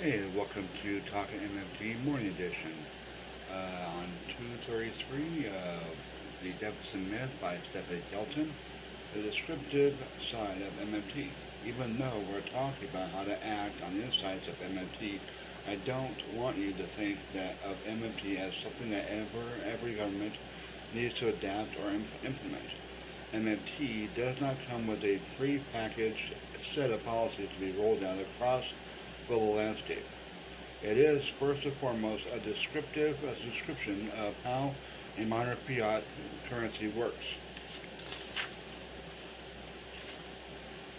Hey, welcome to Talking MMT Morning Edition. Uh, on 233, uh, The Deficit Myth by Stephanie Kelton, the descriptive side of MMT. Even though we're talking about how to act on the insights of MMT, I don't want you to think that of MMT as something that ever every government needs to adapt or imp- implement. MMT does not come with a pre-packaged set of policies to be rolled out across global landscape. It is first and foremost a descriptive a description of how a modern fiat currency works.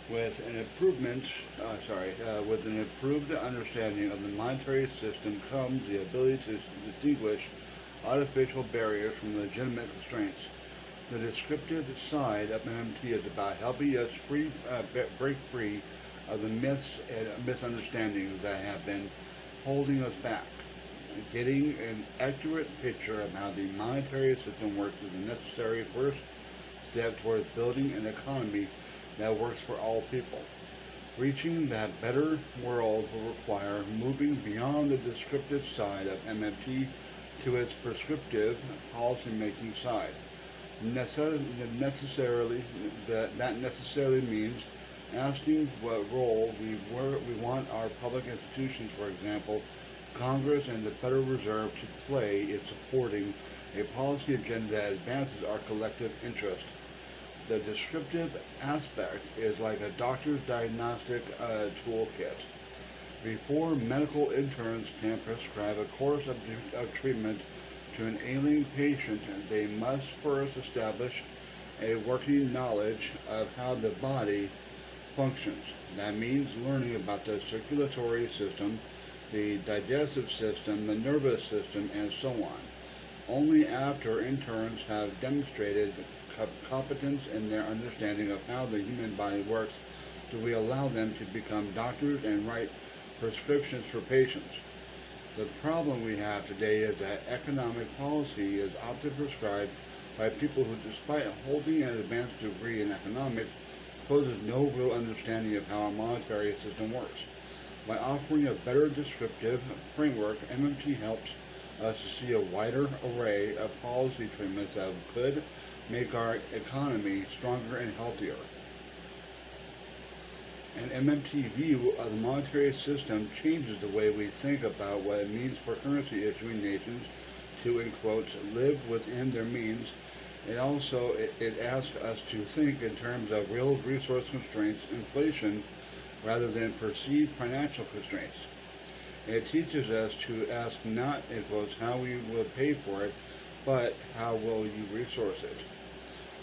With an improvement, uh, sorry, uh, with an improved understanding of the monetary system comes the ability to distinguish artificial barriers from legitimate constraints. The descriptive side of MMT is about helping us free, uh, break free of the myths and misunderstandings that have been holding us back. Getting an accurate picture of how the monetary system works is a necessary first step towards building an economy that works for all people. Reaching that better world will require moving beyond the descriptive side of MMT to its prescriptive policy-making side. necessarily, that, that necessarily means asking what role we, were, we want our public institutions, for example, Congress and the Federal Reserve, to play in supporting a policy agenda that advances our collective interest. The descriptive aspect is like a doctor's diagnostic uh, toolkit. Before medical interns can prescribe a course of, of treatment to an ailing patient, they must first establish a working knowledge of how the body functions. That means learning about the circulatory system, the digestive system, the nervous system, and so on. Only after interns have demonstrated competence in their understanding of how the human body works do we allow them to become doctors and write prescriptions for patients. The problem we have today is that economic policy is often prescribed by people who, despite holding an advanced degree in economics, poses no real understanding of how our monetary system works. By offering a better descriptive framework, MMT helps us to see a wider array of policy treatments that could make our economy stronger and healthier. An MMT view of the monetary system changes the way we think about what it means for currency issuing nations to, in quotes, live within their means it also it, it asks us to think in terms of real resource constraints, inflation, rather than perceived financial constraints. It teaches us to ask not, in quotes, how we will pay for it, but how will you resource it.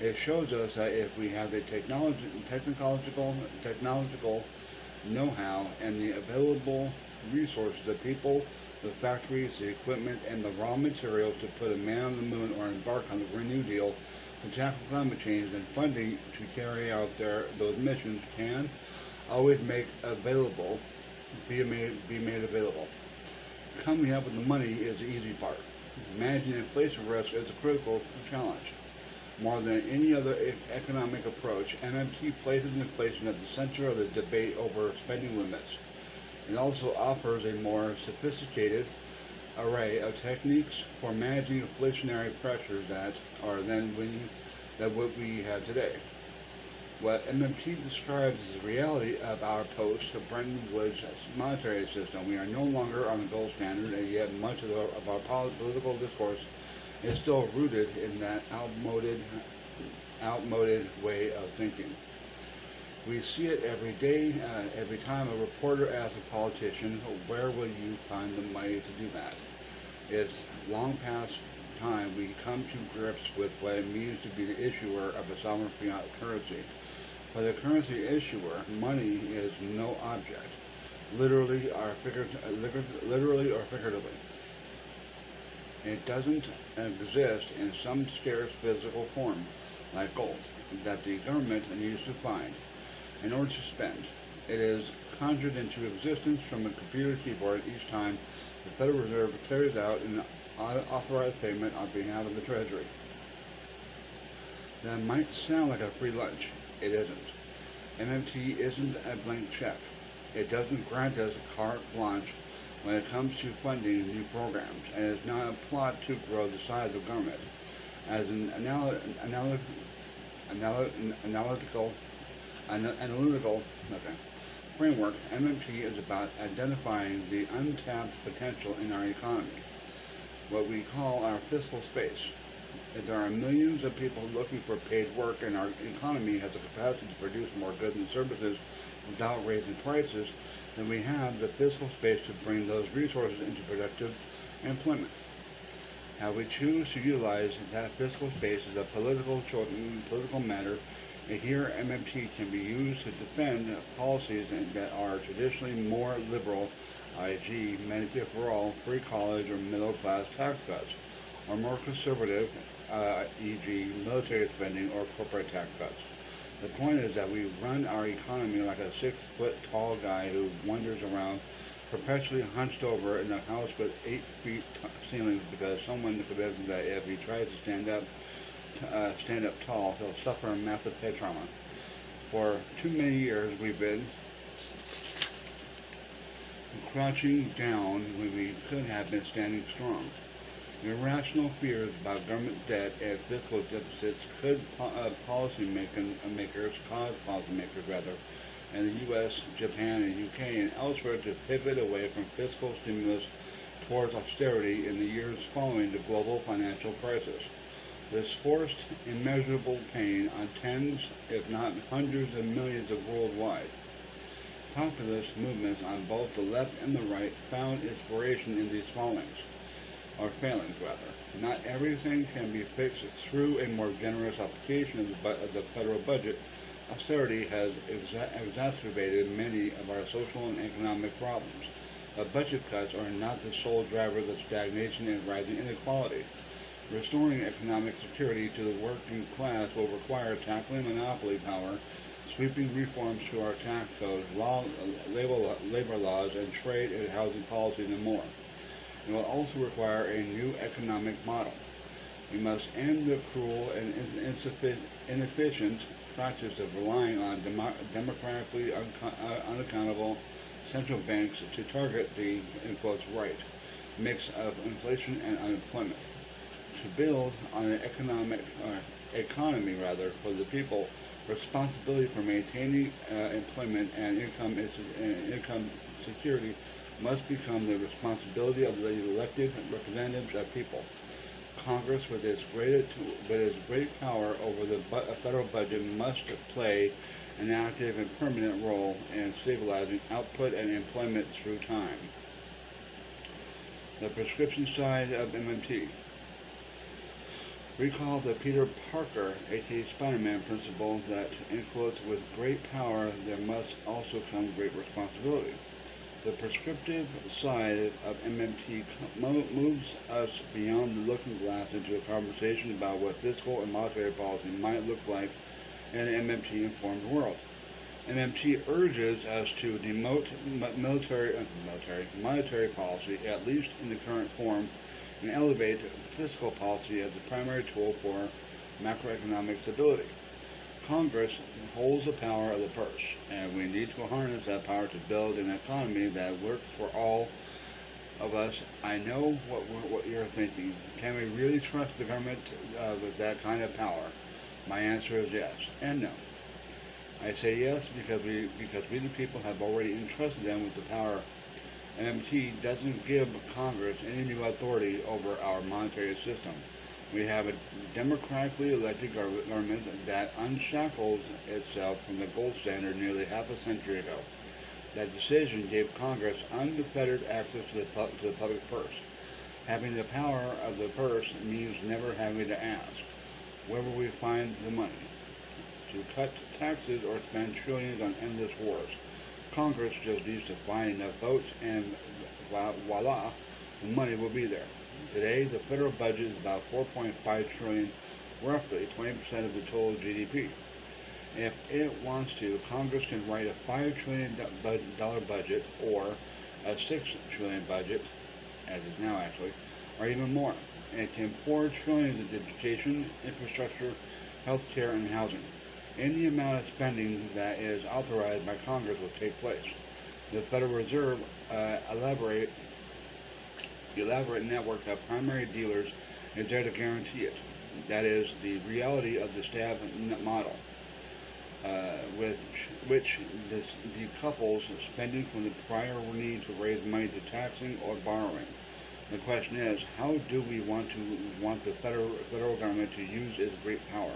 It shows us that if we have the technology, technological, technological know-how and the available resources, the people, the factories, the equipment, and the raw material to put a man on the moon or embark on the Green New Deal to tackle climate change, and funding to carry out their those missions can always make available, be made, be made available. Coming up with the money is the easy part. Managing inflation risk is a critical challenge. More than any other economic approach, MMT places inflation at the center of the debate over spending limits. It also offers a more sophisticated array of techniques for managing inflationary pressures that are than, we, than what we have today. What MMT describes is the reality of our post-Bretton Woods monetary system. We are no longer on the gold standard, and yet much of, the, of our political discourse is still rooted in that outmoded, outmoded way of thinking. We see it every day, uh, every time a reporter asks a politician, where will you find the money to do that? It's long past time we come to grips with what it means to be the issuer of a sovereign fiat currency. For the currency issuer, money is no object, literally or, literally or figuratively. It doesn't exist in some scarce physical form, like gold, that the government needs to find in order to spend. It is conjured into existence from a computer keyboard each time the Federal Reserve carries out an authorized payment on behalf of the Treasury. That might sound like a free lunch. It isn't. MMT isn't a blank check. It doesn't grant us a carte blanche when it comes to funding new programs, and is not a plot to grow the size of government. As an anal- anal- anal- analytical, ana- analytical okay, framework, MMT is about identifying the untapped potential in our economy, what we call our fiscal space. If there are millions of people looking for paid work and our economy has the capacity to produce more goods and services without raising prices, then we have the fiscal space to bring those resources into productive employment. How we choose to utilize that fiscal space is a political political matter, here MMT can be used to defend policies that are traditionally more liberal, i.g., Medicare for all, free college, or middle class tax cuts, or more conservative, uh, e.g., military spending or corporate tax cuts. The point is that we run our economy like a six foot tall guy who wanders around perpetually hunched over in a house with eight feet ceilings because someone convinced that if he tries to stand up, uh, stand up tall, he'll suffer massive head trauma. For too many years, we've been crouching down when we could have been standing strong. Irrational fears about government debt and fiscal deficits could uh, uh, makers, cause policymakers rather, in the U.S., Japan, and UK, and elsewhere to pivot away from fiscal stimulus towards austerity in the years following the global financial crisis. This forced immeasurable pain on tens, if not hundreds of millions of worldwide. Populist movements on both the left and the right found inspiration in these fallings or failings rather. Not everything can be fixed through a more generous application of the, the federal budget. Austerity has exa- exacerbated many of our social and economic problems. But budget cuts are not the sole driver of stagnation and rising inequality. Restoring economic security to the working class will require tackling monopoly power, sweeping reforms to our tax code, law, labor, labor laws, and trade and housing policies and more. It will also require a new economic model. We must end the cruel and inefficient practice of relying on demo- democratically uh, unaccountable central banks to target the, in quotes, right mix of inflation and unemployment. To build on an economic, uh, economy rather, for the people, responsibility for maintaining uh, employment and income, is, uh, income security must become the responsibility of the elected representatives of people. Congress, with its great, with its great power over the bu- uh, federal budget, must play an active and permanent role in stabilizing output and employment through time. The prescription side of MMT. Recall the Peter Parker, aka Spider-Man principle that, in quotes, with great power there must also come great responsibility. The prescriptive side of MMT moves us beyond the looking glass into a conversation about what fiscal and monetary policy might look like in an MMT-informed world. MMT urges us to demote military, uh, military, monetary policy, at least in the current form, and elevate fiscal policy as the primary tool for macroeconomic stability. Congress holds the power of the purse, and we need to harness that power to build an economy that works for all of us. I know what what you're thinking. Can we really trust the government uh, with that kind of power? My answer is yes and no. I say yes because we because we the people have already entrusted them with the power. MMT doesn't give Congress any new authority over our monetary system. We have a democratically elected government that unshackles itself from the gold standard nearly half a century ago. That decision gave Congress unfettered access to the, to the public purse. Having the power of the purse means never having to ask, where will we find the money? To cut taxes or spend trillions on endless wars. Congress just needs to find enough votes and voila, the money will be there. Today, the federal budget is about 4.5 trillion, roughly 20% of the total GDP. If it wants to, Congress can write a five trillion dollar budget or a 6 trillion budget, as is now actually, or even more. And it can pour trillions into education, infrastructure, healthcare, and housing. Any amount of spending that is authorized by Congress will take place. The Federal Reserve uh, elaborate elaborate network of primary dealers is there to guarantee it. That is the reality of the stab model, uh, which, which this, decouples spending from the prior need to raise money to taxing or borrowing. The question is, how do we want to want the federal federal government to use its great power?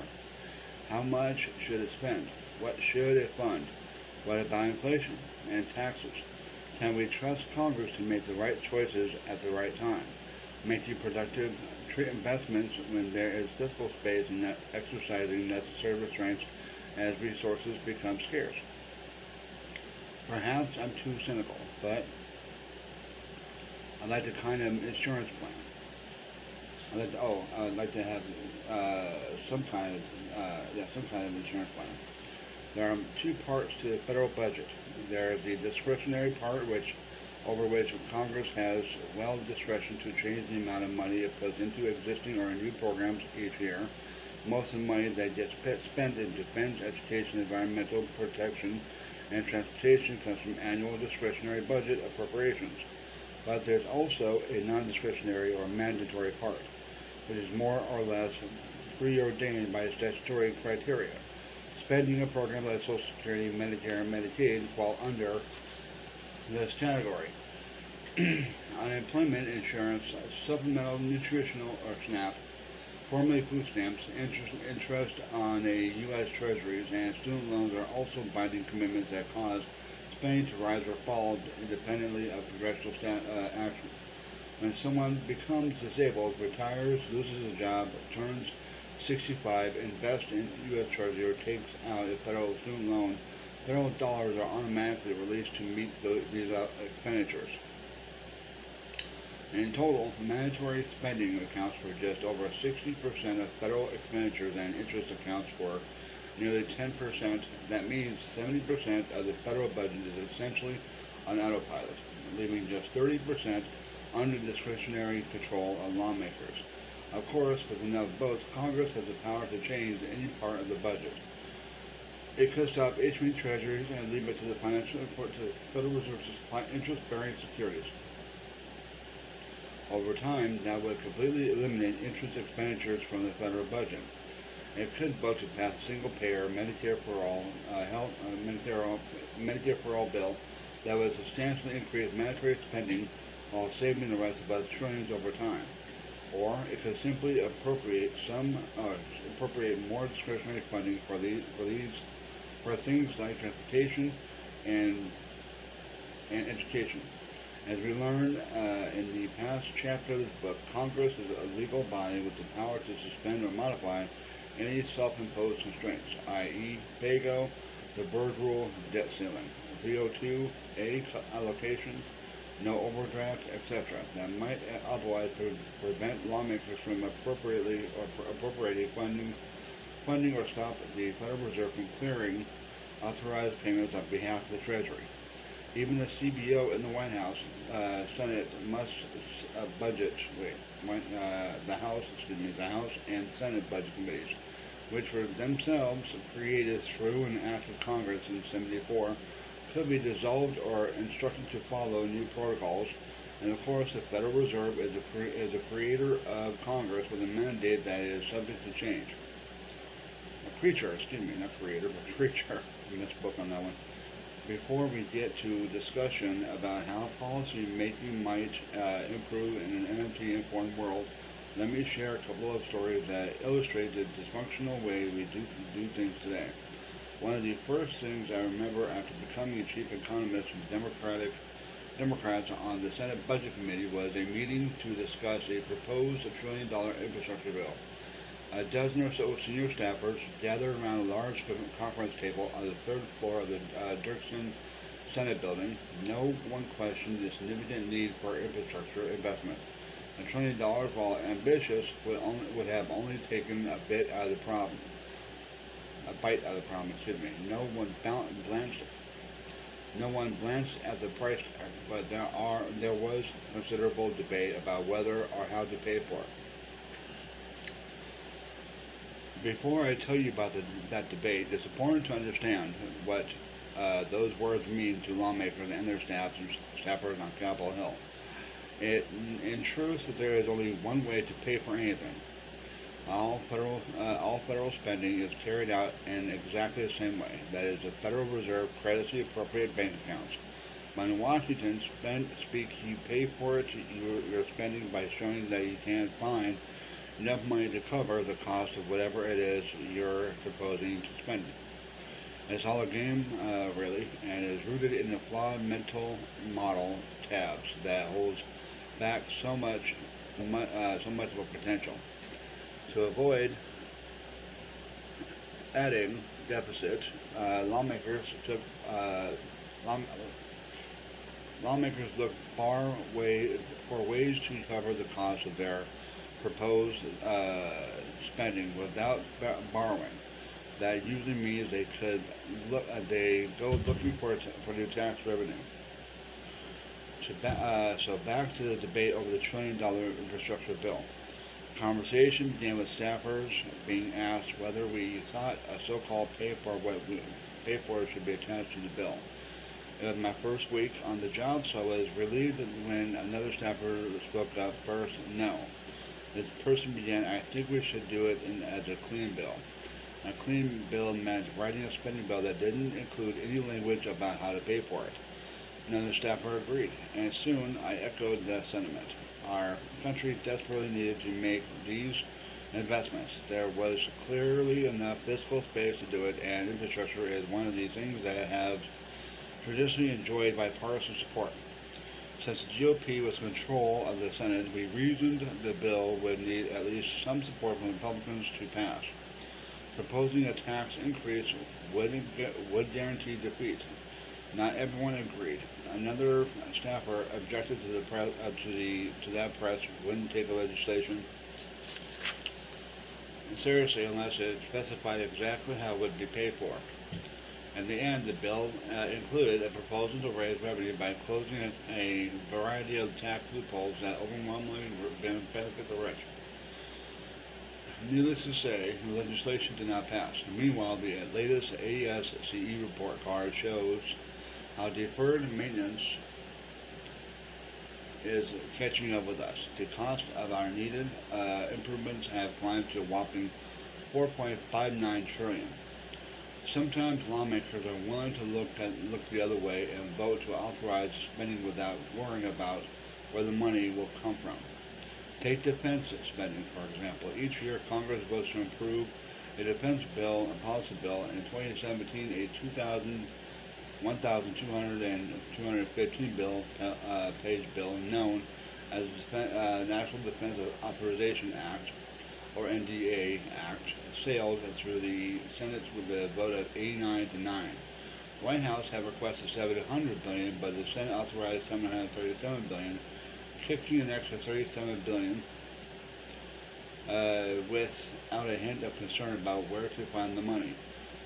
How much should it spend? What should it fund? What about inflation and taxes? Can we trust Congress to make the right choices at the right time? Making productive investments when there is fiscal space and exercising necessary restraints as resources become scarce. Perhaps I'm too cynical, but I'd like to kind of insurance plan. I'd like to, oh, I'd like to have uh, some kind of uh, yeah, some kind of insurance plan. There are two parts to the federal budget. There is the discretionary part, which over which Congress has well discretion to change the amount of money it puts into existing or new programs each year. Most of the money that gets spent in defense, education, environmental protection, and transportation comes from annual discretionary budget appropriations. But there's also a non-discretionary or mandatory part, which is more or less preordained by statutory criteria. Spending a program like Social Security, Medicare, and Medicaid fall under this category. Unemployment insurance, supplemental nutritional or SNAP, formerly food stamps, interest, interest on a U.S. Treasuries, and student loans are also binding commitments that cause spending to rise or fall independently of congressional uh, action. When someone becomes disabled, retires, loses a job, turns 65, invests in U.S. Treasury, or takes out a federal student loan, federal dollars are automatically released to meet the, these expenditures. In total, mandatory spending accounts for just over 60% of federal expenditures and interest accounts for nearly 10%. That means 70% of the federal budget is essentially on autopilot, leaving just 30% under discretionary control of lawmakers. Of course, with enough votes, Congress has the power to change any part of the budget. It could stop issuing treasuries and leave it to the financial to the Federal Reserve to supply interest-bearing securities. Over time, that would completely eliminate interest expenditures from the federal budget. It could vote to pass a single-payer Medicare for all uh, health uh, Medicare, Medicare for all bill that would substantially increase mandatory spending while saving the rest of trillions over time or if it simply appropriate some uh, appropriate more discretionary funding for these for these for things like transportation and and education. As we learned uh, in the past chapter of this book, Congress is a legal body with the power to suspend or modify any self-imposed constraints, i.e., PAYGO, the Byrd Rule, debt ceiling, 302A allocation, no overdraft, etc., that might otherwise pre- prevent lawmakers from appropriately or appropriating funding, funding or stop the Federal Reserve from clearing authorized payments on behalf of the Treasury. Even the CBO in the White House, uh, Senate must uh, budget, wait, uh, the House, excuse me, the House and Senate budget committees, which were themselves created through an act of Congress in 74 could be dissolved or instructed to follow new protocols. And of course, the Federal Reserve is a, cre- is a creator of Congress with a mandate that is subject to change. A creature, excuse me, not creator, but creature. I misspoke on that one. Before we get to discussion about how policy making might uh, improve in an MMT informed world, let me share a couple of stories that illustrate the dysfunctional way we do, do things today. One of the first things I remember after becoming a chief economist with Democratic Democrats on the Senate Budget Committee was a meeting to discuss a proposed trillion dollar infrastructure bill. A dozen or so senior staffers gathered around a large conference table on the third floor of the uh, Dirksen Senate building. No one questioned the significant need for infrastructure investment. A trillion dollars, while ambitious, would, only, would have only taken a bit out of the problem a bite out of the problem, excuse me. No one blanched no one glanced at the price but there are there was considerable debate about whether or how to pay for it. Before I tell you about the, that debate, it's important to understand what uh, those words mean to lawmakers and their staffs and staffers on Capitol Hill. It, in truth, there is only one way to pay for anything. All federal, uh, all federal spending is carried out in exactly the same way. That is, the Federal Reserve credits the appropriate bank accounts. When Washington spend, you pay for it, you're spending by showing that you can't find enough money to cover the cost of whatever it is you're proposing to spend. It's all a game, uh, really, and is rooted in the flawed mental model tabs that holds back so much, uh, so much of a potential. To avoid adding deficit, uh, lawmakers took uh, law, lawmakers looked far way for ways to cover the cost of their proposed uh, spending without borrowing. That usually means they could look, uh, they go looking for for new tax revenue. So, ba- uh, so back to the debate over the trillion dollar infrastructure bill. Conversation began with staffers being asked whether we thought a so-called pay for what we pay for should be attached to the bill. It was my first week on the job, so I was relieved when another staffer spoke up first. No. This person began, I think we should do it in, as a clean bill. A clean bill meant writing a spending bill that didn't include any language about how to pay for it. Another staffer agreed, and soon I echoed that sentiment. Our country desperately needed to make these investments. There was clearly enough fiscal space to do it, and infrastructure is one of the things that have traditionally enjoyed bipartisan support. Since the GOP was in control of the Senate, we reasoned the bill would need at least some support from Republicans to pass. Proposing a tax increase would, would guarantee defeat. Not everyone agreed. Another staffer objected to the press, uh, to the to that press wouldn't take the legislation seriously unless it specified exactly how it would be paid for. In the end, the bill uh, included a proposal to raise revenue by closing a, variety of tax loopholes that overwhelmingly benefit the rich. Needless to say, the legislation did not pass. Meanwhile, the latest ASCE report card shows how deferred maintenance is catching up with us. The cost of our needed uh, improvements have climbed to a whopping 4.59 trillion. Sometimes lawmakers are willing to look at, look the other way and vote to authorize spending without worrying about where the money will come from. Take defense spending, for example. Each year, Congress votes to improve a defense bill, a policy bill. In 2017, a 2000, 1,200 and 215 bill, uh, page bill known as the uh, National Defense Authorization Act, or NDA Act, sailed through the Senate with a vote of 89 to 9. The White House had requested 700 billion, but the Senate authorized 737 billion, kicking an extra 37 billion uh, without a hint of concern about where to find the money.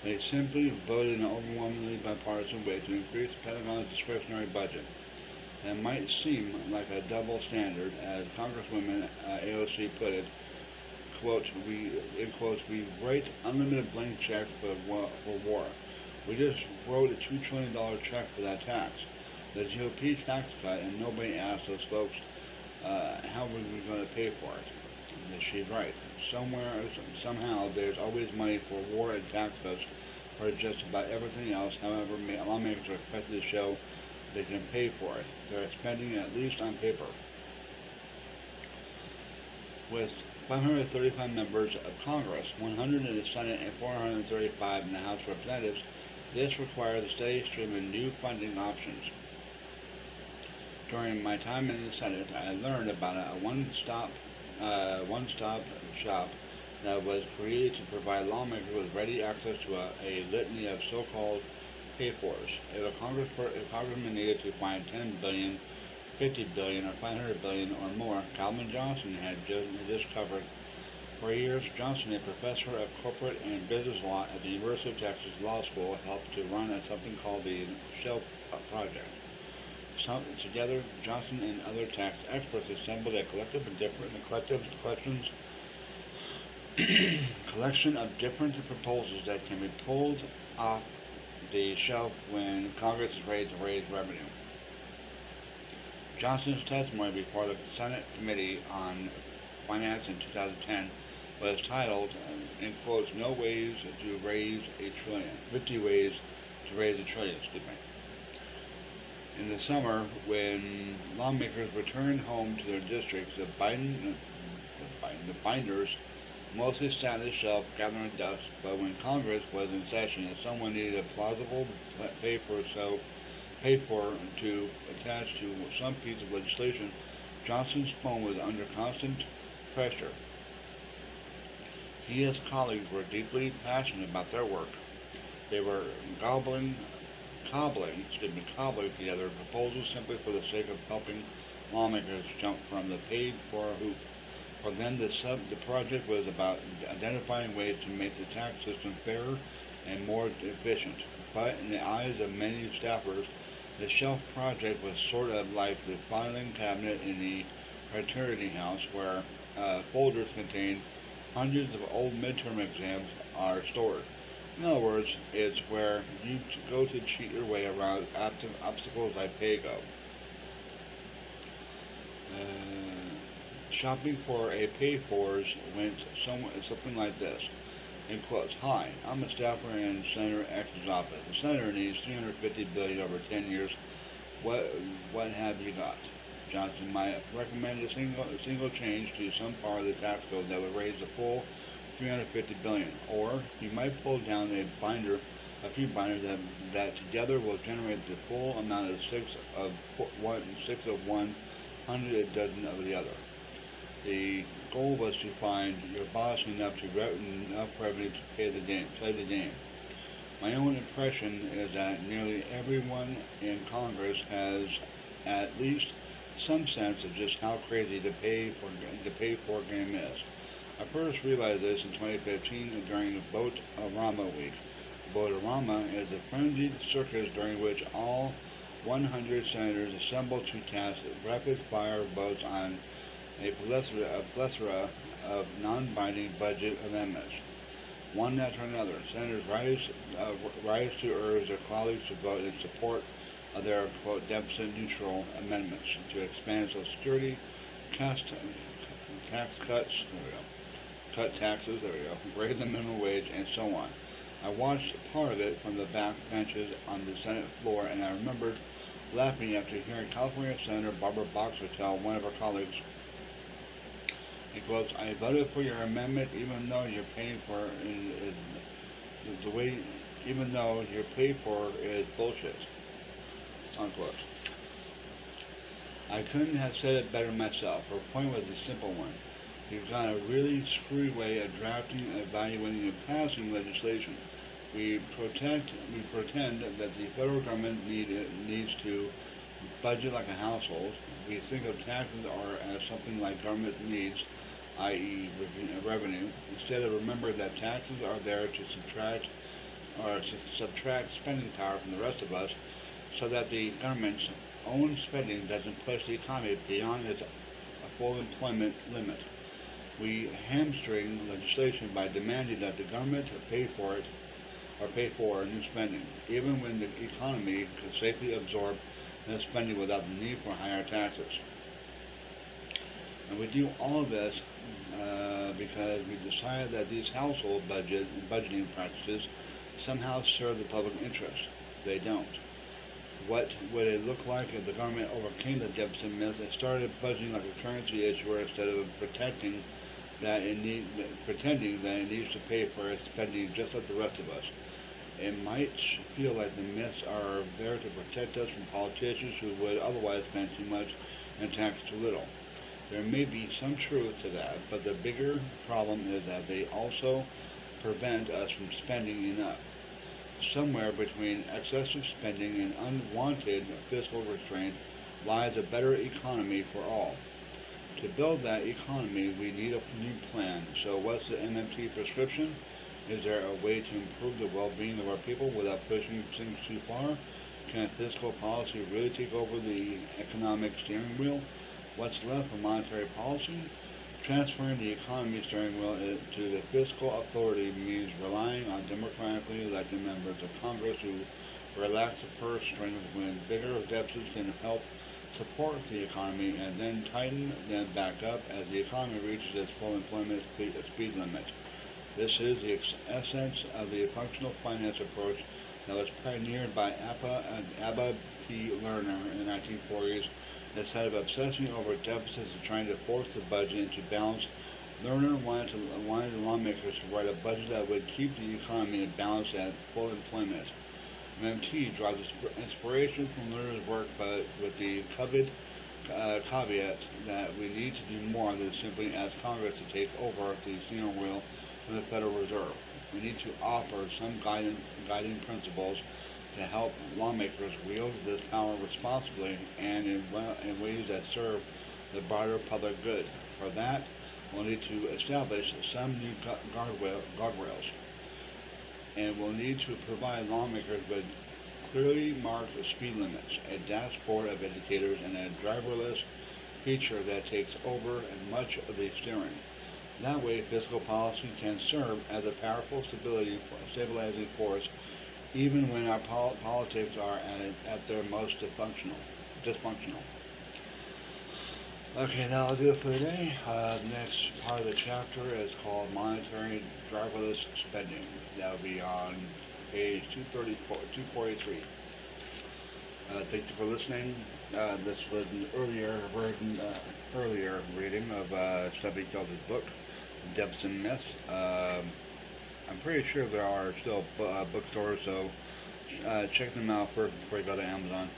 They simply voted in an overwhelmingly bipartisan way to increase the Pentagon's discretionary budget. That might seem like a double standard, as Congresswoman uh, AOC put it, quote, we, in quotes, we write unlimited blank checks for, for war. We just wrote a $2 trillion check for that tax. The GOP tax cut, and nobody asked those folks uh, how we were we going to pay for it. She's right. Somewhere, somehow, there's always money for war and tax cuts for just about everything else. However, lawmakers are expected to show they can pay for it. They're spending at least on paper. With 535 members of Congress, 100 in the Senate, and 435 in the House of Representatives. This requires a steady stream of new funding options. During my time in the Senate, I learned about a one-stop uh, one-stop shop that was created to provide lawmakers with ready access to a, a litany of so-called pay-fors. If a, Congress, if congressman needed to find 10 billion 50 billion or 500 billion or more, Calvin Johnson had just covered. For years, Johnson, a professor of corporate and business law at the University of Texas Law School, helped to run something called the Shelf Project. Together, Johnson and other tax experts assembled a collective of different collective collections collection of different proposals that can be pulled off the shelf when Congress is ready to raise revenue. Johnson's testimony before the Senate Committee on Finance in 2010 was titled, in quotes, No Ways to Raise a Trillion, 50 Ways to Raise a Trillion, excuse me. In the summer, when lawmakers returned home to their districts, the Biden, uh, the, binders mostly sat on the shelf gathering dust, but when Congress was in session and someone needed a plausible paper so for to attach to some piece of legislation, Johnson's phone was under constant pressure. He and his colleagues were deeply passionate about their work. They were gobbling, cobbling, excuse me, cobbling together proposals simply for the sake of helping lawmakers jump from the paid-for hoop for them, the, sub, the project was about identifying ways to make the tax system fairer and more efficient. But in the eyes of many staffers, the shelf project was sort of like the filing cabinet in the fraternity house where uh, folders contain hundreds of old midterm exams are stored. In other words, it's where you go to cheat your way around obstacles like PAYGO. Uh, Shopping for a pay-fors went something like this. In quotes, Hi, I'm a staffer in Senator X's office. The senator needs 350 billion over 10 years. What what have you got? Johnson might recommend a single a single change to some part of the tax code that would raise the full 350 billion, or you might pull down a binder, a few binders that that together will generate the full amount of six of one six of one hundred a dozen of the other. The goal was to find your boss enough to get enough revenue to pay the game, play the game. My own impression is that nearly everyone in Congress has at least some sense of just how crazy the pay for the pay for game is. I first realized this in 2015 during Vote-A-Rama week. Vote-A-Rama is a frenzied circus during which all 100 senators assemble to cast rapid-fire votes on a plethora, a plethora of non-binding budget amendments, one after another. Senators rise, uh, rise to urge their colleagues to vote in support of their, quote, deficit-neutral amendments to expand Social Security, cast, tax cuts, there we go, cut taxes, there we go, raise the minimum wage, and so on. I watched part of it from the back benches on the Senate floor, and I remembered laughing after hearing California Senator Barbara Boxer tell one of her colleagues it goes, I voted for your amendment even though you're paying for is, is the way, even though you're paid for is bullshit. Unquote. I couldn't have said it better myself. Her point was a simple one. We've got a really screwy way of drafting, evaluating, and passing legislation. We protect, we pretend that the federal government need, needs to budget like a household. We think of taxes or as something like government needs i.e. revenue, instead of remember that taxes are there to subtract or subtract spending power from the rest of us so that the government's own spending doesn't push the economy beyond its full employment limit. We hamstring legislation by demanding that the government pay for it or pay for new spending, even when the economy could safely absorb that spending without the need for higher taxes. And we do all of this uh, because we decided that these household budget budgeting practices somehow serve the public interest. They don't. What would it look like if the government overcame the deficit myth and started budgeting like a currency issuer instead of protecting that it need, pretending that it needs to pay for its spending just like the rest of us? It might feel like the myths are there to protect us from politicians who would otherwise spend too much and tax too little. There may be some truth to that, but the bigger problem is that they also prevent us from spending enough. Somewhere between excessive spending and unwanted fiscal restraint lies a better economy for all. To build that economy, we need a new plan. So what's the MMT prescription? Is there a way to improve the well-being of our people without pushing things too far? Can fiscal policy really take over the economic steering wheel? What's left of monetary policy? Transferring the economy steering wheel uh, to the fiscal authority means relying on democratically elected members of Congress who relax the purse strings when bigger deficits can help support the economy and then tighten them back up as the economy reaches its full employment speed, limit. This is the essence of the functional finance approach that was pioneered by Abba, and uh, Abba P. Lerner in the 1940s. Instead of obsessing over deficits and trying to force the budget into balance, Lerner wanted, to, wanted lawmakers to write a budget that would keep the economy in balance at full employment. MMT draws inspiration from Lerner's work, but with the coveted uh, caveat that we need to do more than simply ask Congress to take over the steering wheel from the Federal Reserve. We need to offer some guiding, guiding principles to help lawmakers wield this power responsibly and in, in ways that serve the broader public good. For that, we'll need to establish some new gu- guardrail, guardrails and will need to provide lawmakers with clearly marked speed limits, a dashboard of indicators, and a driverless feature that takes over much of the steering. That way, fiscal policy can serve as a powerful stabilizing force, even when our pol- politics are at their most dysfunctional. Dysfunctional. now I'll do it for today. Uh, the next part of the chapter is called Monetary Driverless Spending. That'll be on page 234, 243. Uh, thank you for listening. Uh, this was an earlier version, uh, earlier reading of uh, Kelton's book, Debts and Myths. Um, I'm pretty sure there are still uh, bookstores, so uh, check them out first before you go to Amazon.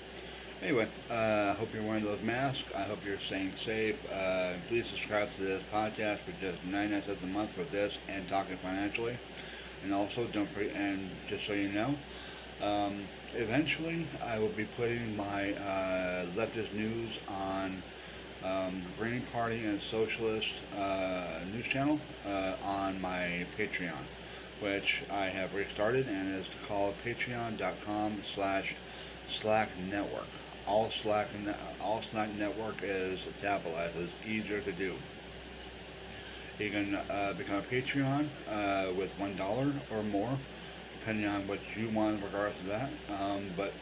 Anyway, I uh, hope you're wearing those masks. I hope you're staying safe. Uh, please subscribe to this podcast for just 99 cents a month for this and Talking Financially. And also, don't forget, and just so you know, um, eventually I will be putting my uh, leftist news on um, Green Party and Socialist uh, news channel uh, on my Patreon, which I have restarted and is called patreon.com slash Slack Network. All Slack, ne- all Slack Network is capitalized. It's easier to do. You can uh, become a Patreon uh, with one dollar or more, depending on what you want in regards to that. Um, but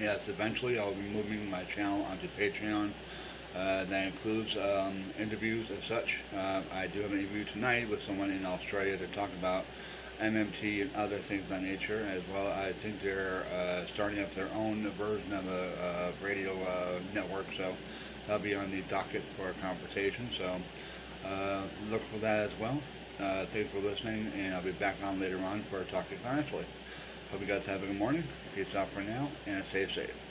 yes, eventually I'll be moving my channel onto Patreon. Uh, that includes um, interviews and such. Uh, I do have an interview tonight with someone in Australia to talk about MMT and other things of that nature, as well. I think they're uh, starting up their own version of a, uh radio uh, network, so that'll be on the docket for a conversation. So uh, look for that as well. Uh, thanks for listening, and I'll be back on later on for a Talking Financially. Hope you guys have a good morning. Peace out for now, and stay safe.